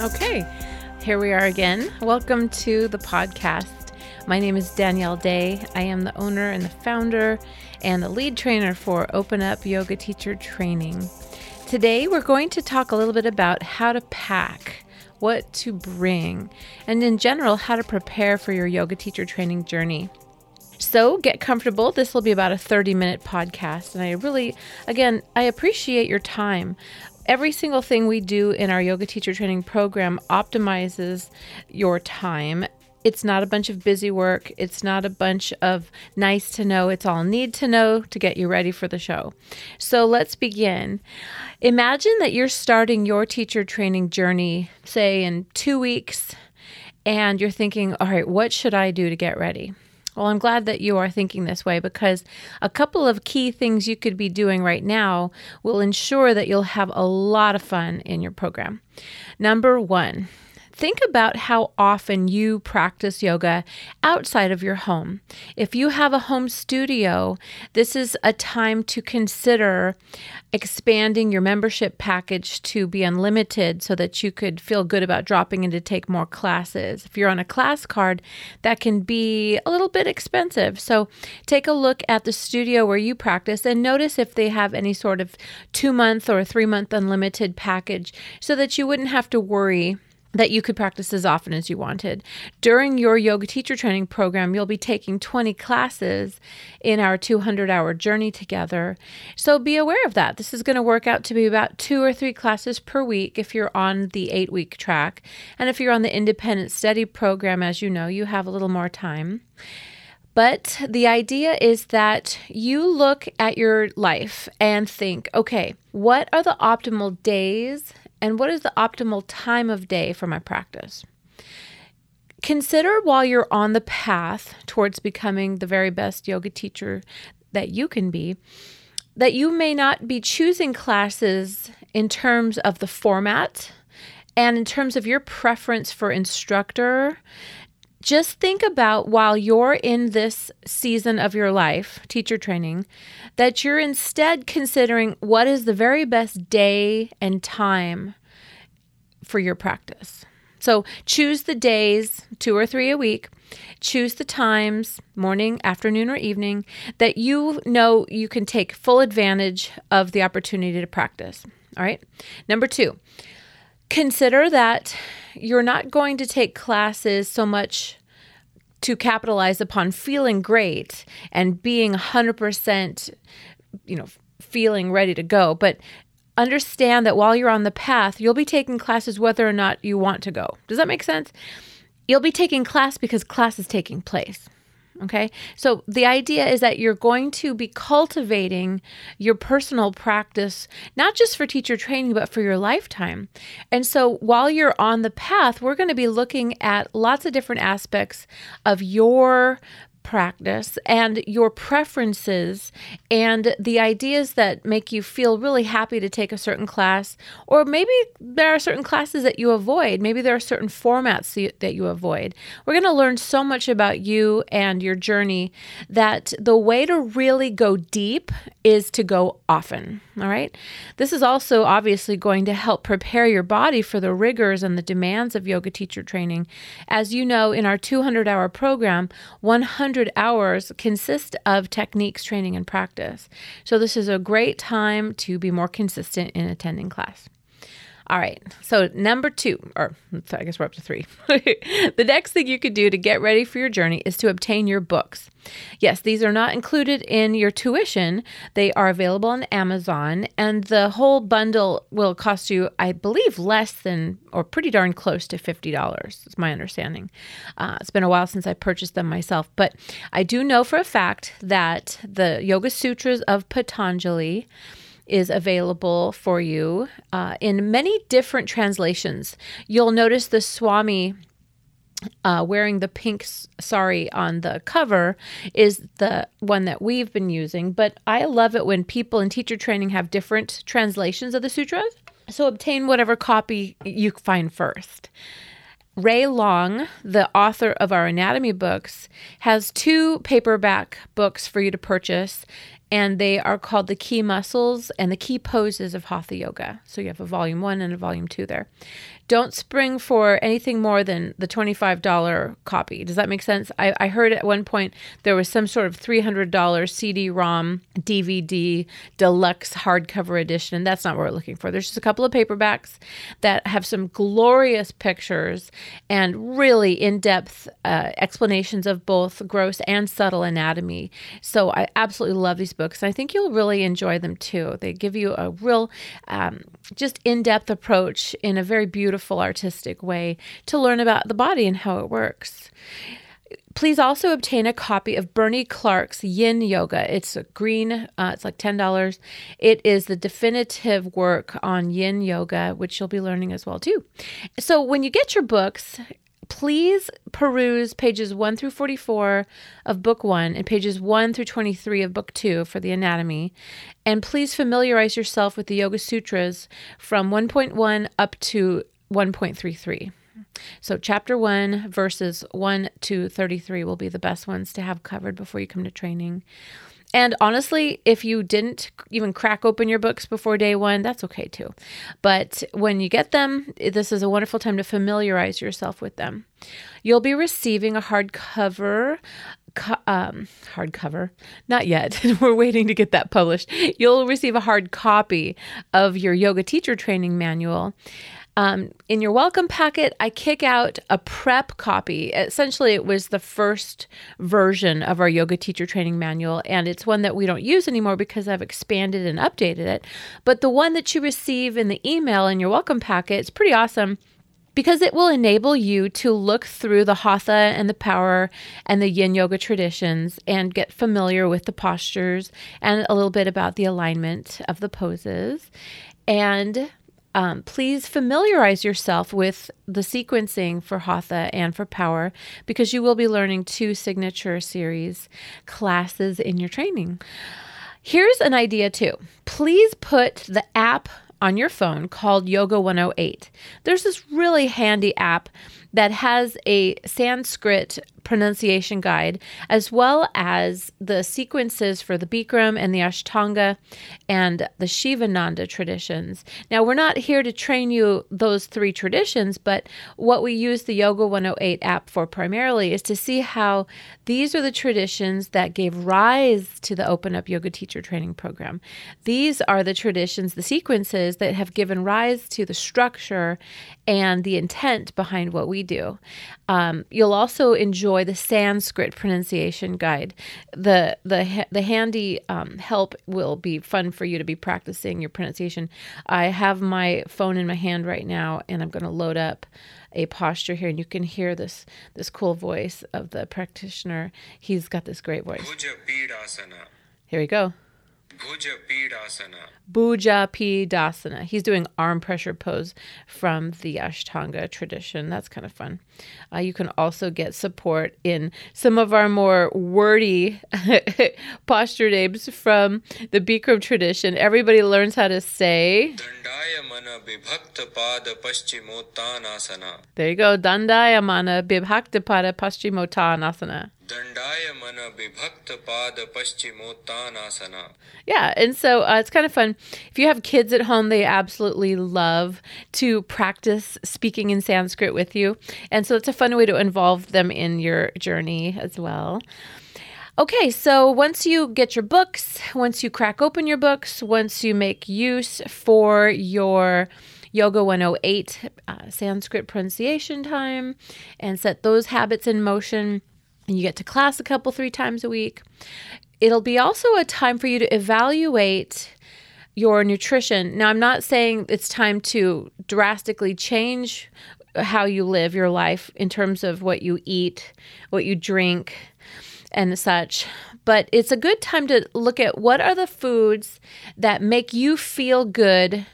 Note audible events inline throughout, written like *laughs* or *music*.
Okay, here we are again. Welcome to the podcast. My name is Danielle Day. I am the owner and the founder and the lead trainer for Open Up Yoga Teacher Training. Today, we're going to talk a little bit about how to pack, what to bring, and in general, how to prepare for your yoga teacher training journey. So get comfortable. This will be about a 30 minute podcast. And I really, again, I appreciate your time every single thing we do in our yoga teacher training program optimizes your time. It's not a bunch of busy work. It's not a bunch of nice to know. It's all need to know to get you ready for the show. So let's begin. Imagine that you're starting your teacher training journey, say, in two weeks, and you're thinking, all right, what should I do to get ready? Well, I'm glad that you are thinking this way because a couple of key things you could be doing right now will ensure that you'll have a lot of fun in your program. Number one, think about how often you practice yoga outside of your home. If you have a home studio, this is a time to consider expanding your membership package to be unlimited so that you could feel good about dropping in to take more classes. If you're on a class card, that can be a little bit expensive. So take a look at the studio where you practice and notice if they have any sort of two month or three month unlimited package so that you wouldn't have to worry that you could practice as often as you wanted. During your yoga teacher training program, you'll be taking 20 classes in our 200 hour journey together. So be aware of that. This is going to work out to be about two or three classes per week if you're on the eight week track. And if you're on the independent study program, as you know, you have a little more time. But the idea is that you look at your life and think, okay, what are the optimal days and what is the optimal time of day for my practice? Consider while you're on the path towards becoming the very best yoga teacher that you can be, that you may not be choosing classes in terms of the format and in terms of your preference for instructor just think about while you're in this season of your life, teacher training, that you're instead considering what is the very best day and time for your practice. So choose the days, two or three a week, choose the times, morning, afternoon, or evening, that you know you can take full advantage of the opportunity to practice. All right. Number two, consider that you're not going to take classes so much to capitalize upon feeling great and being 100% you know feeling ready to go but understand that while you're on the path you'll be taking classes whether or not you want to go. Does that make sense? You'll be taking class because class is taking place Okay. So the idea is that you're going to be cultivating your personal practice, not just for teacher training, but for your lifetime. And so while you're on the path, we're going to be looking at lots of different aspects of your practice and your preferences and the ideas that make you feel really happy to take a certain class. Or maybe there are certain classes that you avoid. Maybe there are certain formats that you avoid. We're going to learn so much about you and your journey that the way to really go deep is to go often. All right. This is also obviously going to help prepare your body for the rigors and the demands of yoga teacher training. As you know, in our 200 hour program, 100 hours consist of techniques, training, and practice. So, this is a great time to be more consistent in attending class. All right. So, number two, or I guess we're up to three. *laughs* the next thing you could do to get ready for your journey is to obtain your books. Yes, these are not included in your tuition. They are available on Amazon, and the whole bundle will cost you, I believe, less than or pretty darn close to $50. It's my understanding. Uh, it's been a while since I purchased them myself, but I do know for a fact that the Yoga Sutras of Patanjali is available for you uh, in many different translations. You'll notice the Swami uh, wearing the pink sari on the cover is the one that we've been using. But I love it when people in teacher training have different translations of the sutras. So obtain whatever copy you find first. Ray Long, the author of our anatomy books, has two paperback books for you to purchase and they are called the key muscles and the key poses of hatha yoga. So you have a volume one and a volume two there. Don't spring for anything more than the $25 copy. Does that make sense? I, I heard at one point there was some sort of $300 CD ROM, DVD, deluxe hardcover edition. And that's not what we're looking for. There's just a couple of paperbacks that have some glorious pictures and really in depth uh, explanations of both gross and subtle anatomy. So I absolutely love these books. And I think you'll really enjoy them too. They give you a real, um, just in depth approach in a very beautiful, artistic way to learn about the body and how it works. Please also obtain a copy of Bernie Clark's Yin Yoga. It's a green, uh, it's like $10. It is the definitive work on Yin Yoga, which you'll be learning as well, too. So when you get your books, please peruse pages 1 through 44 of book 1 and pages 1 through 23 of book 2 for the anatomy. And please familiarize yourself with the Yoga Sutras from 1.1 up to 1.33. So, chapter 1, verses 1 to 33 will be the best ones to have covered before you come to training. And honestly, if you didn't even crack open your books before day one, that's okay too. But when you get them, this is a wonderful time to familiarize yourself with them. You'll be receiving a hardcover. Um, hardcover, not yet. *laughs* We're waiting to get that published. You'll receive a hard copy of your yoga teacher training manual. Um, in your welcome packet, I kick out a prep copy. Essentially, it was the first version of our yoga teacher training manual, and it's one that we don't use anymore because I've expanded and updated it. But the one that you receive in the email in your welcome packet, is pretty awesome because it will enable you to look through the hatha and the power and the yin yoga traditions and get familiar with the postures and a little bit about the alignment of the poses. And um, please familiarize yourself with the sequencing for Hatha and for Power because you will be learning two signature series classes in your training. Here's an idea too. Please put the app on your phone called Yoga 108. There's this really handy app that has a Sanskrit pronunciation guide, as well as the sequences for the Bikram and the Ashtanga and the Shivananda traditions. Now, we're not here to train you those three traditions, but what we use the Yoga 108 app for primarily is to see how these are the traditions that gave rise to the Open Up Yoga Teacher Training Program. These are the traditions, the sequences that have given rise to the structure and the intent behind what we do. Um, you'll also enjoy the Sanskrit pronunciation guide. The the the handy um, help will be fun for you to be practicing your pronunciation. I have my phone in my hand right now, and I'm going to load up a posture here, and you can hear this this cool voice of the practitioner. He's got this great voice. Here we go. Bhuja Pidasana. Bhuja Pidasana. He's doing arm pressure pose from the Ashtanga tradition. That's kind of fun. Uh, you can also get support in some of our more wordy *laughs* posture names from the Bikram tradition. Everybody learns how to say. There you go. Dandaya mana bibhakta pada paschimottanasana. Yeah, and so uh, it's kind of fun. If you have kids at home, they absolutely love to practice speaking in Sanskrit with you. And so it's a fun way to involve them in your journey as well. Okay, so once you get your books, once you crack open your books, once you make use for your Yoga 108 uh, Sanskrit pronunciation time and set those habits in motion, and you get to class a couple, three times a week. It'll be also a time for you to evaluate your nutrition. Now, I'm not saying it's time to drastically change how you live your life in terms of what you eat, what you drink, and such. But it's a good time to look at what are the foods that make you feel good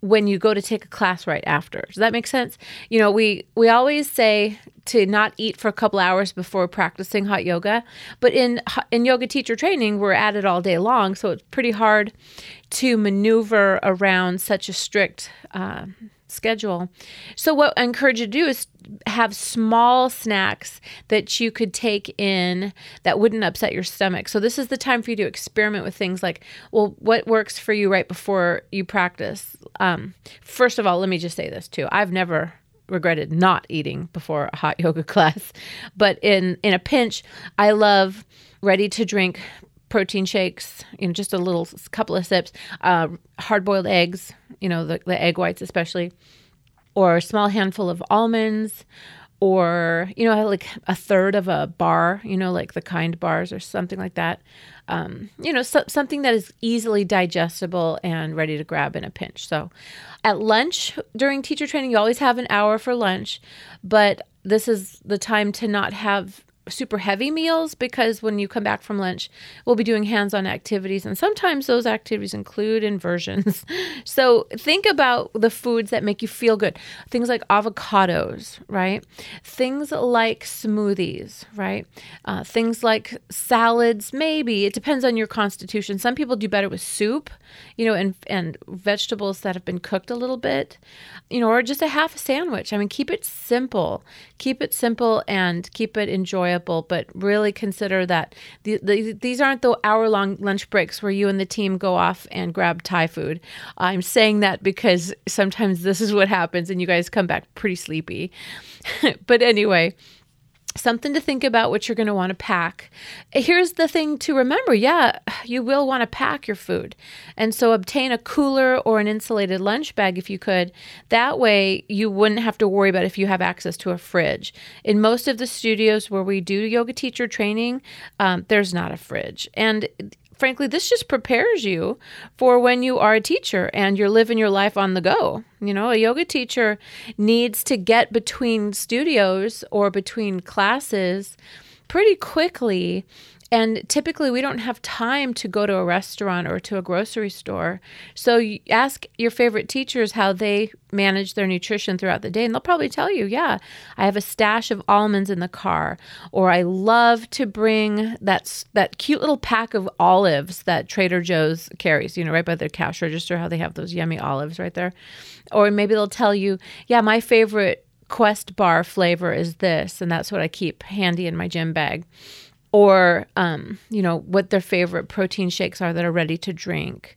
when you go to take a class right after. Does that make sense? You know, we we always say to not eat for a couple hours before practicing hot yoga, but in in yoga teacher training, we're at it all day long, so it's pretty hard to maneuver around such a strict uh, schedule. So, what I encourage you to do is have small snacks that you could take in that wouldn't upset your stomach. So, this is the time for you to experiment with things like, well, what works for you right before you practice? Um, first of all, let me just say this too I've never regretted not eating before a hot *laughs* yoga class. But in in a pinch, I love ready to drink protein shakes, you know, just a little couple of sips, uh, hard boiled eggs, you know, the, the egg whites especially, or a small handful of almonds, or, you know, like a third of a bar, you know, like the kind bars or something like that. Um, you know, so, something that is easily digestible and ready to grab in a pinch. So at lunch during teacher training, you always have an hour for lunch, but this is the time to not have super heavy meals because when you come back from lunch, we'll be doing hands on activities. And sometimes those activities include inversions. *laughs* so think about the foods that make you feel good. Things like avocados, right? Things like smoothies, right? Uh, things like salads, maybe. It depends on your constitution. Some people do better with soup, you know, and, and vegetables that have been cooked a little bit, you know, or just a half a sandwich. I mean, keep it simple. Keep it simple and keep it enjoyable but really consider that the, the, these aren't the hour long lunch breaks where you and the team go off and grab Thai food. I'm saying that because sometimes this is what happens and you guys come back pretty sleepy. *laughs* but anyway, something to think about what you're going to want to pack. Here's the thing to remember yeah, you will want to pack your food. And so obtain a cooler or an insulated lunch bag if you could. That way, you wouldn't have to worry about if you have access to a fridge. In most of the studios where we do yoga teacher training, um, there's not a fridge. And frankly, this just prepares you for when you are a teacher and you're living your life on the go. You know, a yoga teacher needs to get between studios or between classes pretty quickly and typically, we don't have time to go to a restaurant or to a grocery store. So, ask your favorite teachers how they manage their nutrition throughout the day, and they'll probably tell you, yeah, I have a stash of almonds in the car, or I love to bring that, that cute little pack of olives that Trader Joe's carries, you know, right by their cash register, how they have those yummy olives right there. Or maybe they'll tell you, yeah, my favorite Quest bar flavor is this, and that's what I keep handy in my gym bag or um, you know what their favorite protein shakes are that are ready to drink.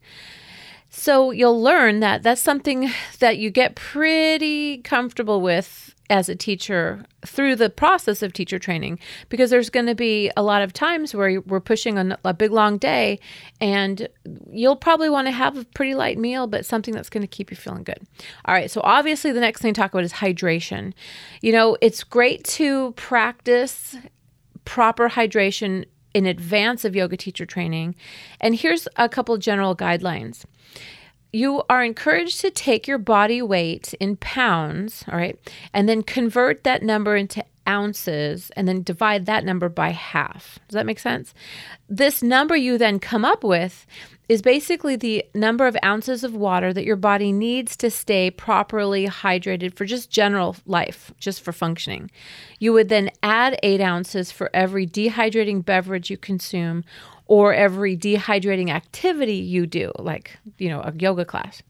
So you'll learn that that's something that you get pretty comfortable with as a teacher through the process of teacher training because there's going to be a lot of times where we're pushing a, a big long day and you'll probably want to have a pretty light meal but something that's going to keep you feeling good. All right so obviously the next thing to talk about is hydration. You know it's great to practice proper hydration in advance of yoga teacher training. And here's a couple general guidelines. You are encouraged to take your body weight in pounds, all right, and then convert that number into ounces and then divide that number by half. Does that make sense? This number you then come up with is basically the number of ounces of water that your body needs to stay properly hydrated for just general life, just for functioning. You would then add eight ounces for every dehydrating beverage you consume or every dehydrating activity you do, like, you know, a yoga class.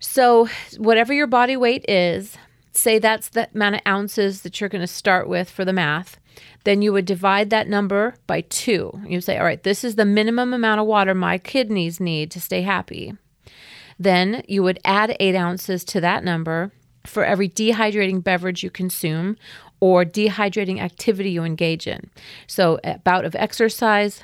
So, whatever your body weight is, say that's the amount of ounces that you're going to start with for the math then you would divide that number by two. You say, all right, this is the minimum amount of water my kidneys need to stay happy. Then you would add eight ounces to that number for every dehydrating beverage you consume or dehydrating activity you engage in. So, a bout of exercise,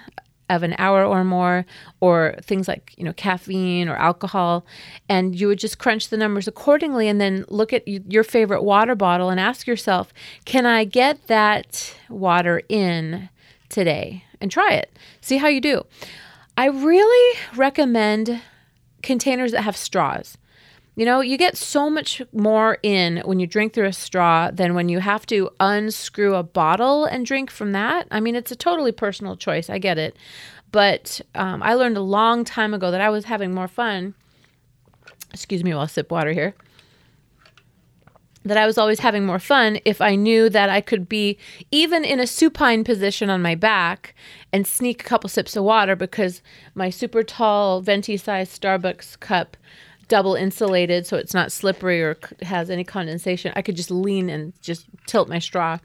of an hour or more or things like you know caffeine or alcohol and you would just crunch the numbers accordingly and then look at your favorite water bottle and ask yourself can i get that water in today? And try it. See how you do. I really recommend containers that have straws you know, you get so much more in when you drink through a straw than when you have to unscrew a bottle and drink from that. I mean, it's a totally personal choice. I get it. But um, I learned a long time ago that I was having more fun. Excuse me while I sip water here. That I was always having more fun if I knew that I could be even in a supine position on my back and sneak a couple sips of water because my super tall venti sized Starbucks cup double insulated so it's not slippery or has any condensation. I could just lean and just tilt my straw.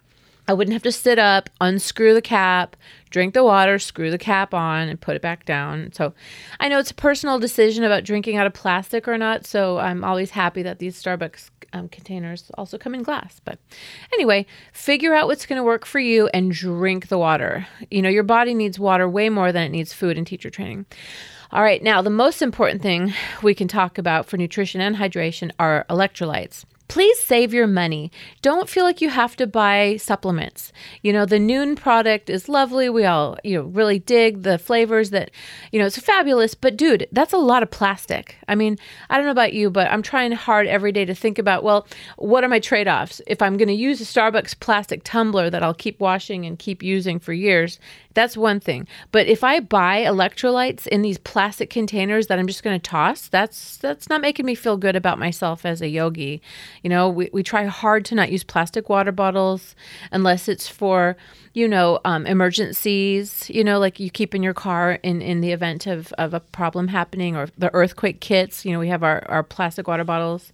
I wouldn't have to sit up, unscrew the cap, drink the water, screw the cap on, and put it back down. So I know it's a personal decision about drinking out of plastic or not. So I'm always happy that these Starbucks um, containers also come in glass. But anyway, figure out what's going to work for you and drink the water. You know, your body needs water way more than it needs food in teacher training. All right, now the most important thing we can talk about for nutrition and hydration are electrolytes please save your money. Don't feel like you have to buy supplements. You know, the Nuun product is lovely. We all, you know, really dig the flavors that, you know, it's fabulous. But dude, that's a lot of plastic. I mean, I don't know about you, but I'm trying hard every day to think about, well, what are my trade offs? If I'm going to use a Starbucks plastic tumbler that I'll keep washing and keep using for years, that's one thing. But if I buy electrolytes in these plastic containers that I'm just going to toss, that's that's not making me feel good about myself as a yogi. You know, we, we try hard to not use plastic water bottles unless it's for, you know, um, emergencies, you know, like you keep in your car in, in the event of, of a problem happening or the earthquake kits. You know, we have our, our plastic water bottles.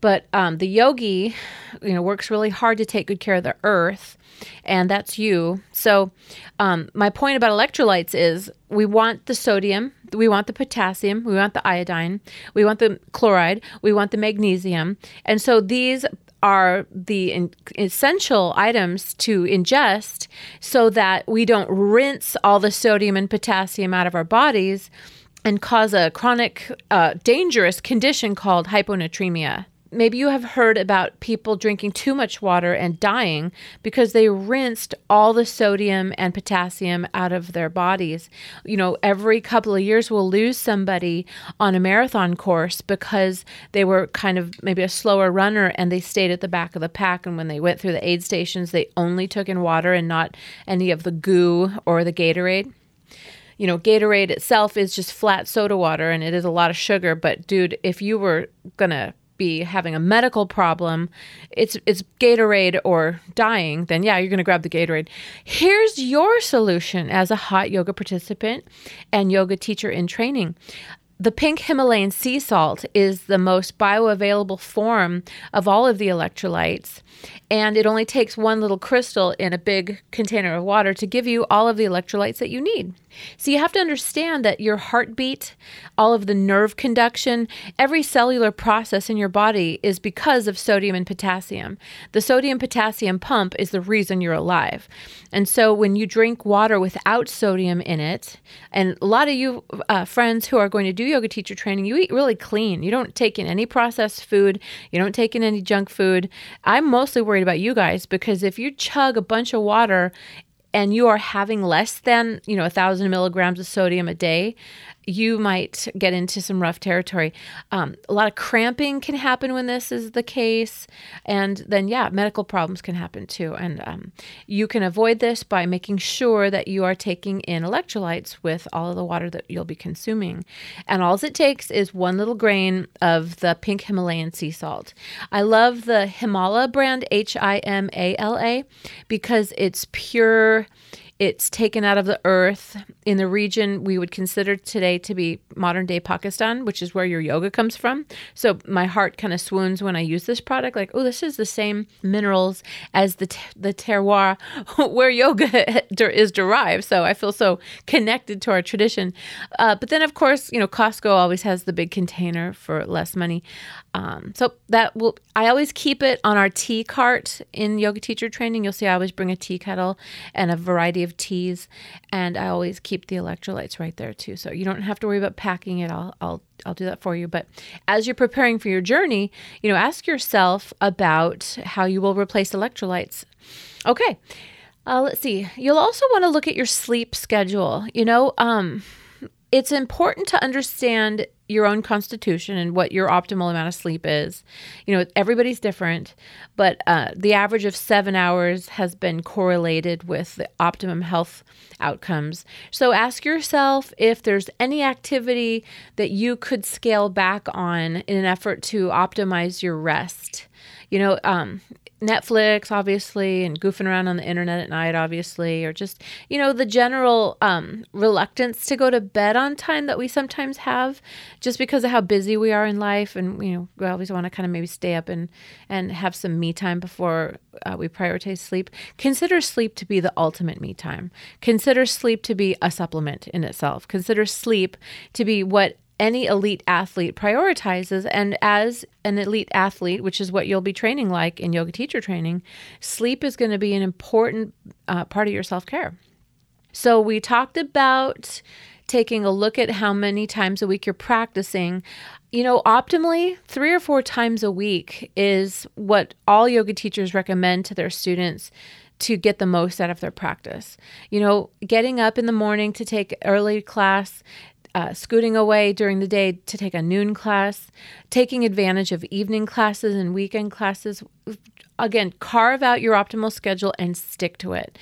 But um, the yogi, you know, works really hard to take good care of the earth, and that's you. So, um, my point about electrolytes is we want the sodium, we want the potassium, we want the iodine, we want the chloride, we want the magnesium, and so these are the in- essential items to ingest so that we don't rinse all the sodium and potassium out of our bodies and cause a chronic, uh, dangerous condition called hyponatremia maybe you have heard about people drinking too much water and dying because they rinsed all the sodium and potassium out of their bodies. You know, every couple of years we'll lose somebody on a marathon course because they were kind of maybe a slower runner and they stayed at the back of the pack. And when they went through the aid stations, they only took in water and not any of the goo or the Gatorade you know, Gatorade itself is just flat soda water and it is a lot of sugar. But dude, if you were gonna be having a medical problem, it's it's Gatorade or dying, then yeah, you're going to grab the Gatorade. Here's your solution as a hot yoga participant and yoga teacher in training. The pink Himalayan sea salt is the most bioavailable form of all of the electrolytes, and it only takes one little crystal in a big container of water to give you all of the electrolytes that you need. So you have to understand that your heartbeat, all of the nerve conduction, every cellular process in your body is because of sodium and potassium. The sodium potassium pump is the reason you're alive. And so when you drink water without sodium in it, and a lot of you uh, friends who are going to do yoga teacher training, you eat really clean. You don't take in any processed food, you don't take in any junk food. I'm mostly worried about you guys because if you chug a bunch of water and you are having less than you know a thousand milligrams of sodium a day you might get into some rough territory. Um, a lot of cramping can happen when this is the case. And then, yeah, medical problems can happen too. And um, you can avoid this by making sure that you are taking in electrolytes with all of the water that you'll be consuming. And all it takes is one little grain of the pink Himalayan sea salt. I love the Himala brand, H I M A L A, because it's pure it's taken out of the earth in the region we would consider today to be modern day Pakistan, which is where your yoga comes from. So my heart kind of swoons when I use this product. Like, oh, this is the same minerals as the the terroir *laughs* where yoga *laughs* is derived. So I feel so connected to our tradition. Uh, but then, of course, you know, Costco always has the big container for less money. Um, so that will, I always keep it on our tea cart in yoga teacher training. You'll see I always bring a tea kettle and a variety of teas, and I always keep the electrolytes right there too. So you don't have to worry about packing it. I'll, I'll, I'll do that for you. But as you're preparing for your journey, you know, ask yourself about how you will replace electrolytes. Okay. Uh, let's see. You'll also want to look at your sleep schedule. You know, um, it's important to understand your own constitution and what your optimal amount of sleep is. You know, everybody's different, but uh, the average of seven hours has been correlated with the optimum health outcomes. So ask yourself if there's any activity that you could scale back on in an effort to optimize your rest. You know, um, Netflix, obviously, and goofing around on the internet at night, obviously, or just, you know, the general um, reluctance to go to bed on time that we sometimes have just because of how busy we are in life. And, you know, we always want to kind of maybe stay up and, and have some me time before uh, we prioritize sleep. Consider sleep to be the ultimate me time. Consider sleep to be a supplement in itself. Consider sleep to be what any elite athlete prioritizes. And as an elite athlete, which is what you'll be training like in yoga teacher training, sleep is going to be an important uh, part of your self care. So we talked about taking a look at how many times a week you're practicing. You know, optimally, three or four times a week is what all yoga teachers recommend to their students to get the most out of their practice. You know, getting up in the morning to take early class, uh, scooting away during the day to take a noon class, taking advantage of evening classes and weekend classes. Again, carve out your optimal schedule and stick to it.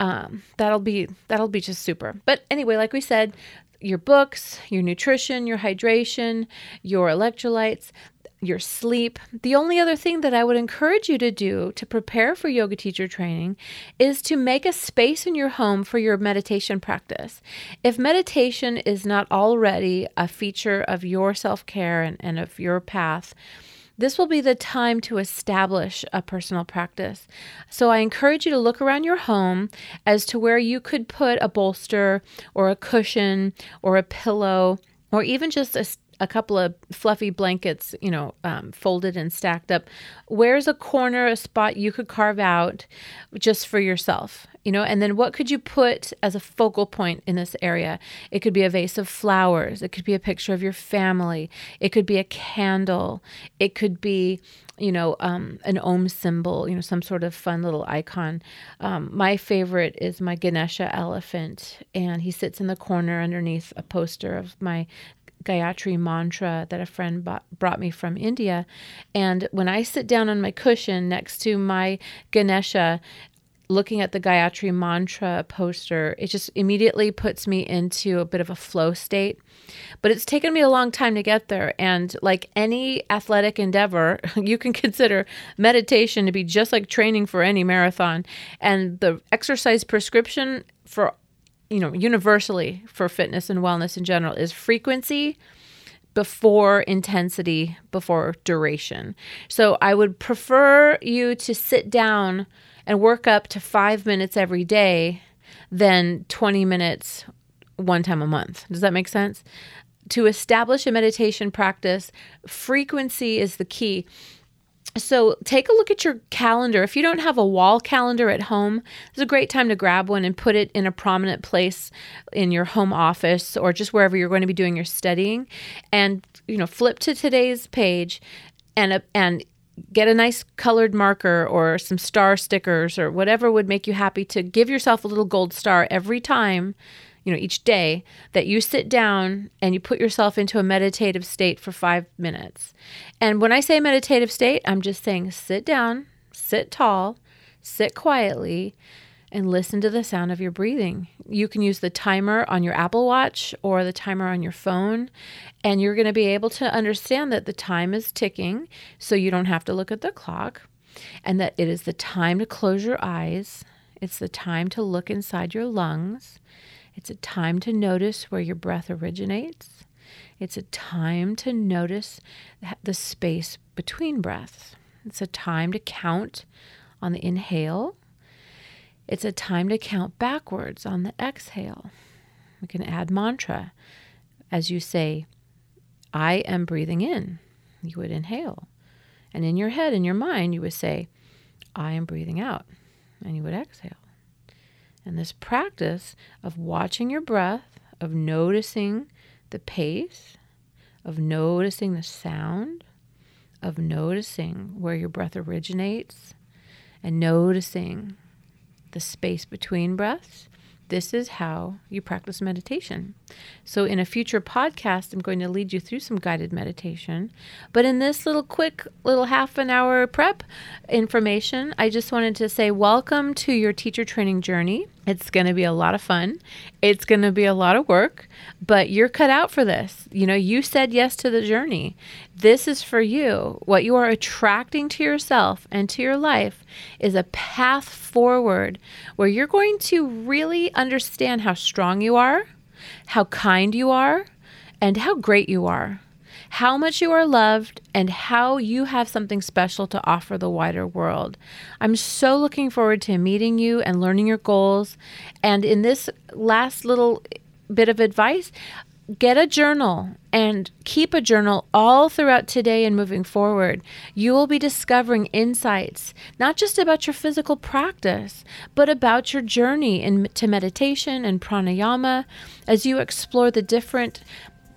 Um, that'll be that'll be just super. But anyway, like we said, your books, your nutrition, your hydration, your electrolytes, your sleep. The only other thing that I would encourage you to do to prepare for yoga teacher training is to make a space in your home for your meditation practice. If meditation is not already a feature of your self care and, and of your path, this will be the time to establish a personal practice. So I encourage you to look around your home as to where you could put a bolster or a cushion or a pillow or even just a a couple of fluffy blankets, you know, um, folded and stacked up. Where's a corner, a spot you could carve out just for yourself? You know, and then what could you put as a focal point in this area? It could be a vase of flowers. It could be a picture of your family. It could be a candle. It could be, you know, um, an Om symbol, you know, some sort of fun little icon. Um, my favorite is my Ganesha elephant, and he sits in the corner underneath a poster of my Gayatri mantra that a friend bought, brought me from India. And when I sit down on my cushion next to my Ganesha, looking at the Gayatri mantra poster, it just immediately puts me into a bit of a flow state. But it's taken me a long time to get there. And like any athletic endeavor, *laughs* you can consider meditation to be just like training for any marathon. And the exercise prescription for you know, universally for fitness and wellness in general is frequency before intensity, before duration. So I would prefer you to sit down and work up to five minutes every day than 20 minutes one time a month. Does that make sense? To establish a meditation practice, frequency is the key. So take a look at your calendar. If you don't have a wall calendar at home, it's a great time to grab one and put it in a prominent place in your home office or just wherever you're going to be doing your studying. And you know, flip to today's page and uh, and get a nice colored marker or some star stickers or whatever would make you happy to give yourself a little gold star every time you know, each day that you sit down and you put yourself into a meditative state for five minutes. And when I say meditative state, I'm just saying sit down, sit tall, sit quietly, and listen to the sound of your breathing. You can use the timer on your Apple Watch or the timer on your phone, and you're going to be able to understand that the time is ticking so you don't have to look at the clock, and that it is the time to close your eyes. It's the time to look inside your lungs. It's a time to notice where your breath originates. It's a time to notice the space between breaths. It's a time to count on the inhale. It's a time to count backwards on the exhale. We can add mantra as you say, I am breathing in. You would inhale. And in your head, in your mind, you would say, I am breathing out. And you would exhale. And this practice of watching your breath, of noticing the pace, of noticing the sound, of noticing where your breath originates, and noticing the space between breaths. This is how you practice meditation. So, in a future podcast, I'm going to lead you through some guided meditation. But in this little quick, little half an hour prep information, I just wanted to say welcome to your teacher training journey. It's going to be a lot of fun. It's going to be a lot of work, but you're cut out for this. You know, you said yes to the journey. This is for you. What you are attracting to yourself and to your life is a path forward where you're going to really understand how strong you are, how kind you are, and how great you are how much you are loved, and how you have something special to offer the wider world. I'm so looking forward to meeting you and learning your goals. And in this last little bit of advice, get a journal and keep a journal all throughout today and moving forward. You will be discovering insights, not just about your physical practice, but about your journey into meditation and pranayama as you explore the different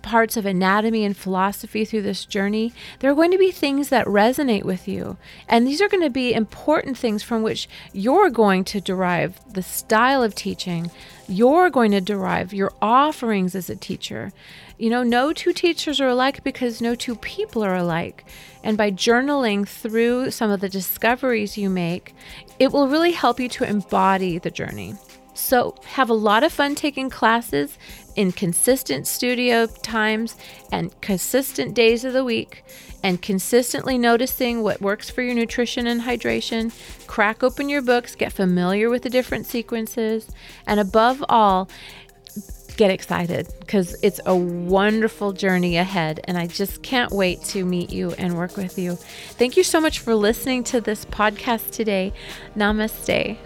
parts of anatomy and philosophy through this journey, there are going to be things that resonate with you. And these are going to be important things from which you're going to derive the style of teaching. You're going to derive your offerings as a teacher. You know, no two teachers are alike because no two people are alike. And by journaling through some of the discoveries you make, it will really help you to embody the journey. So, have a lot of fun taking classes in consistent studio times and consistent days of the week, and consistently noticing what works for your nutrition and hydration. Crack open your books, get familiar with the different sequences, and above all, get excited because it's a wonderful journey ahead. And I just can't wait to meet you and work with you. Thank you so much for listening to this podcast today. Namaste.